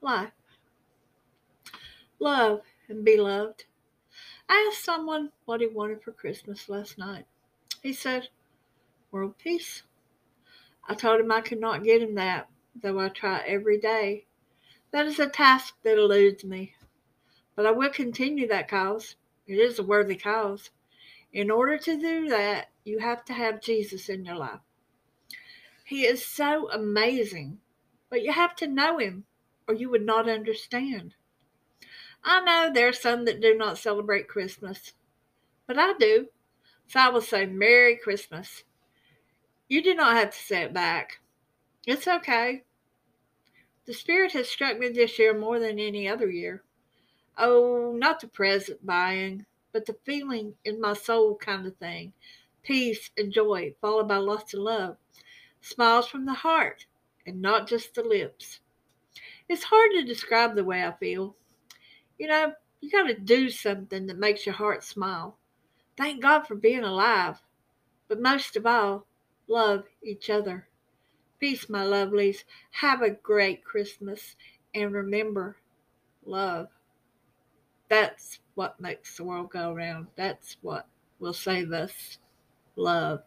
life. Love and be loved. I asked someone what he wanted for Christmas last night. He said, World peace. I told him I could not get him that, though I try every day. That is a task that eludes me. But I will continue that cause. It is a worthy cause. In order to do that, you have to have Jesus in your life. He is so amazing, but you have to know him or you would not understand. I know there are some that do not celebrate Christmas, but I do. So I will say Merry Christmas. You do not have to say it back. It's okay. The Spirit has struck me this year more than any other year. Oh, not the present buying, but the feeling in my soul kind of thing. Peace and joy, followed by lots of love. Smiles from the heart, and not just the lips. It's hard to describe the way I feel. You know, you got to do something that makes your heart smile. Thank God for being alive. But most of all, love each other. Peace, my lovelies. Have a great Christmas. And remember, love. That's what makes the world go round. That's what will save us. Love.